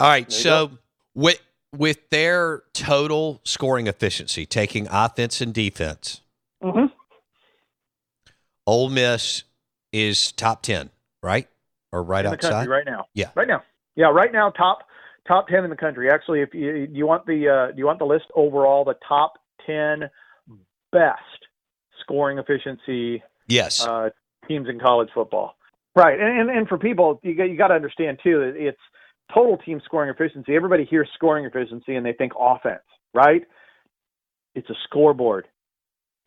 All right, so with with their total scoring efficiency, taking offense and defense, Mm-hmm. Ole Miss is top ten, right? Or right in outside? right now. Yeah. right now. Yeah, right now top top ten in the country. Actually, if you do you want the uh, do you want the list overall, the top ten best scoring efficiency Yes. uh, teams in college football. Right, and and, and for people, you got, you got to understand too that it's total team scoring efficiency. Everybody hears scoring efficiency and they think offense, right? It's a scoreboard.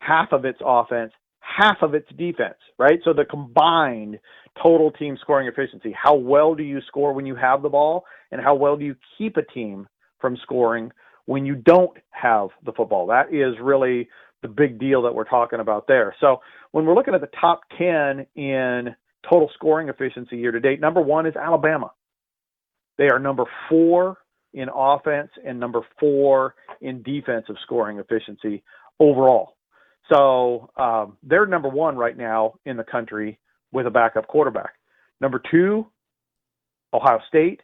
Half of it's offense, half of it's defense, right? So the combined total team scoring efficiency. How well do you score when you have the ball, and how well do you keep a team from scoring when you don't have the football? That is really the big deal that we're talking about there. So when we're looking at the top 10 in total scoring efficiency year to date, number one is Alabama. They are number four in offense and number four in defensive scoring efficiency overall. So um, they're number one right now in the country with a backup quarterback. Number two, Ohio State.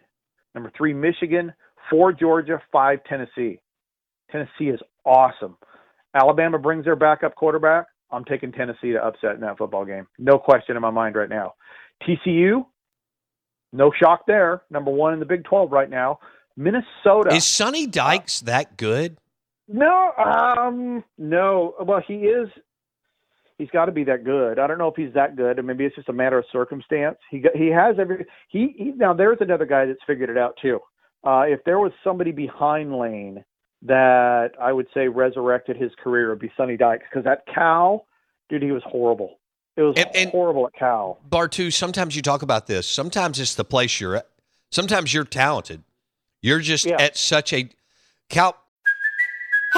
Number three, Michigan. Four, Georgia. Five, Tennessee. Tennessee is awesome. Alabama brings their backup quarterback. I'm taking Tennessee to upset in that football game. No question in my mind right now. TCU, no shock there. Number one in the Big 12 right now. Minnesota. Is Sonny Dykes that good? No, um, no. Well, he is. He's got to be that good. I don't know if he's that good, and maybe it's just a matter of circumstance. He got, he has every. He, he now there's another guy that's figured it out too. Uh, if there was somebody behind Lane that I would say resurrected his career, it would be Sonny Dykes because that Cal, dude, he was horrible. It was And- and- horrible at Cal. Bartu, sometimes you talk about this. Sometimes it's the place you're at. Sometimes you're talented. You're just Yeah. at such a Cal.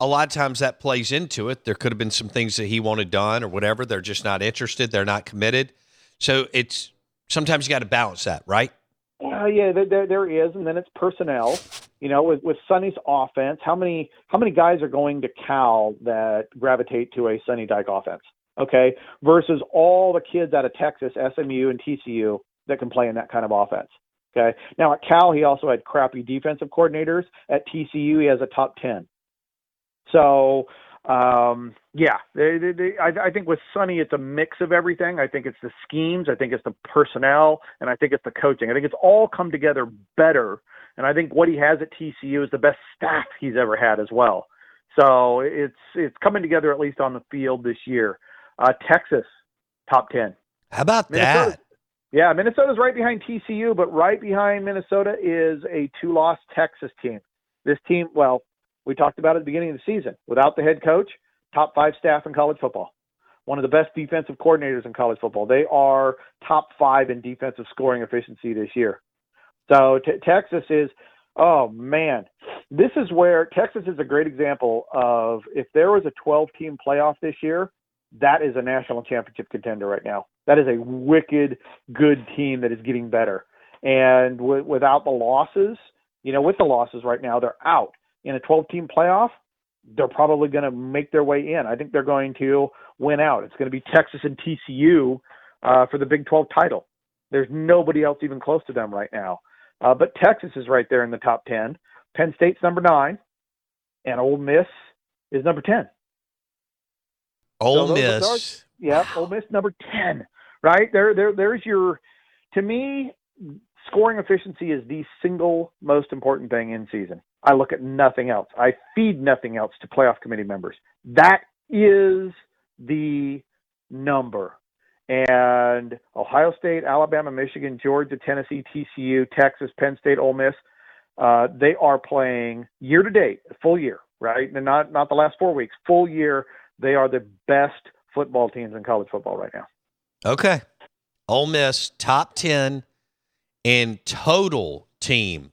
a lot of times that plays into it. There could have been some things that he wanted done or whatever. They're just not interested. They're not committed. So it's sometimes you got to balance that, right? Uh, yeah, there, there is, and then it's personnel. You know, with with Sonny's offense, how many how many guys are going to Cal that gravitate to a Sonny Dyke offense? Okay, versus all the kids out of Texas, SMU, and TCU that can play in that kind of offense. Okay, now at Cal, he also had crappy defensive coordinators. At TCU, he has a top ten. So um, yeah, they, they, they, I, I think with Sonny, it's a mix of everything. I think it's the schemes, I think it's the personnel, and I think it's the coaching. I think it's all come together better. And I think what he has at TCU is the best staff he's ever had as well. So it's it's coming together at least on the field this year. Uh, Texas, top ten. How about Minnesota- that? Yeah, Minnesota's right behind TCU, but right behind Minnesota is a two-loss Texas team. This team, well, we talked about at the beginning of the season. Without the head coach, top five staff in college football. One of the best defensive coordinators in college football. They are top five in defensive scoring efficiency this year. So t- Texas is, oh man, this is where Texas is a great example of if there was a 12 team playoff this year, that is a national championship contender right now. That is a wicked good team that is getting better. And w- without the losses, you know, with the losses right now, they're out in a 12 team playoff. They're probably going to make their way in. I think they're going to win out. It's going to be Texas and TCU uh, for the Big 12 title. There's nobody else even close to them right now. Uh, but Texas is right there in the top 10. Penn State's number nine, and Ole Miss is number 10. Ole So Miss. those- Yeah, Ole Miss number ten. Right there, there, there's your. To me, scoring efficiency is the single most important thing in season. I look at nothing else. I feed nothing else to playoff committee members. That is the number. And Ohio State, Alabama, Michigan, Georgia, Tennessee, TCU, Texas, Penn State, Ole Miss, uh, they are playing year to date, full year, right? And not not the last four weeks, full year. They are the best football teams in college football right now. Okay. Ole Miss, top 10 in total team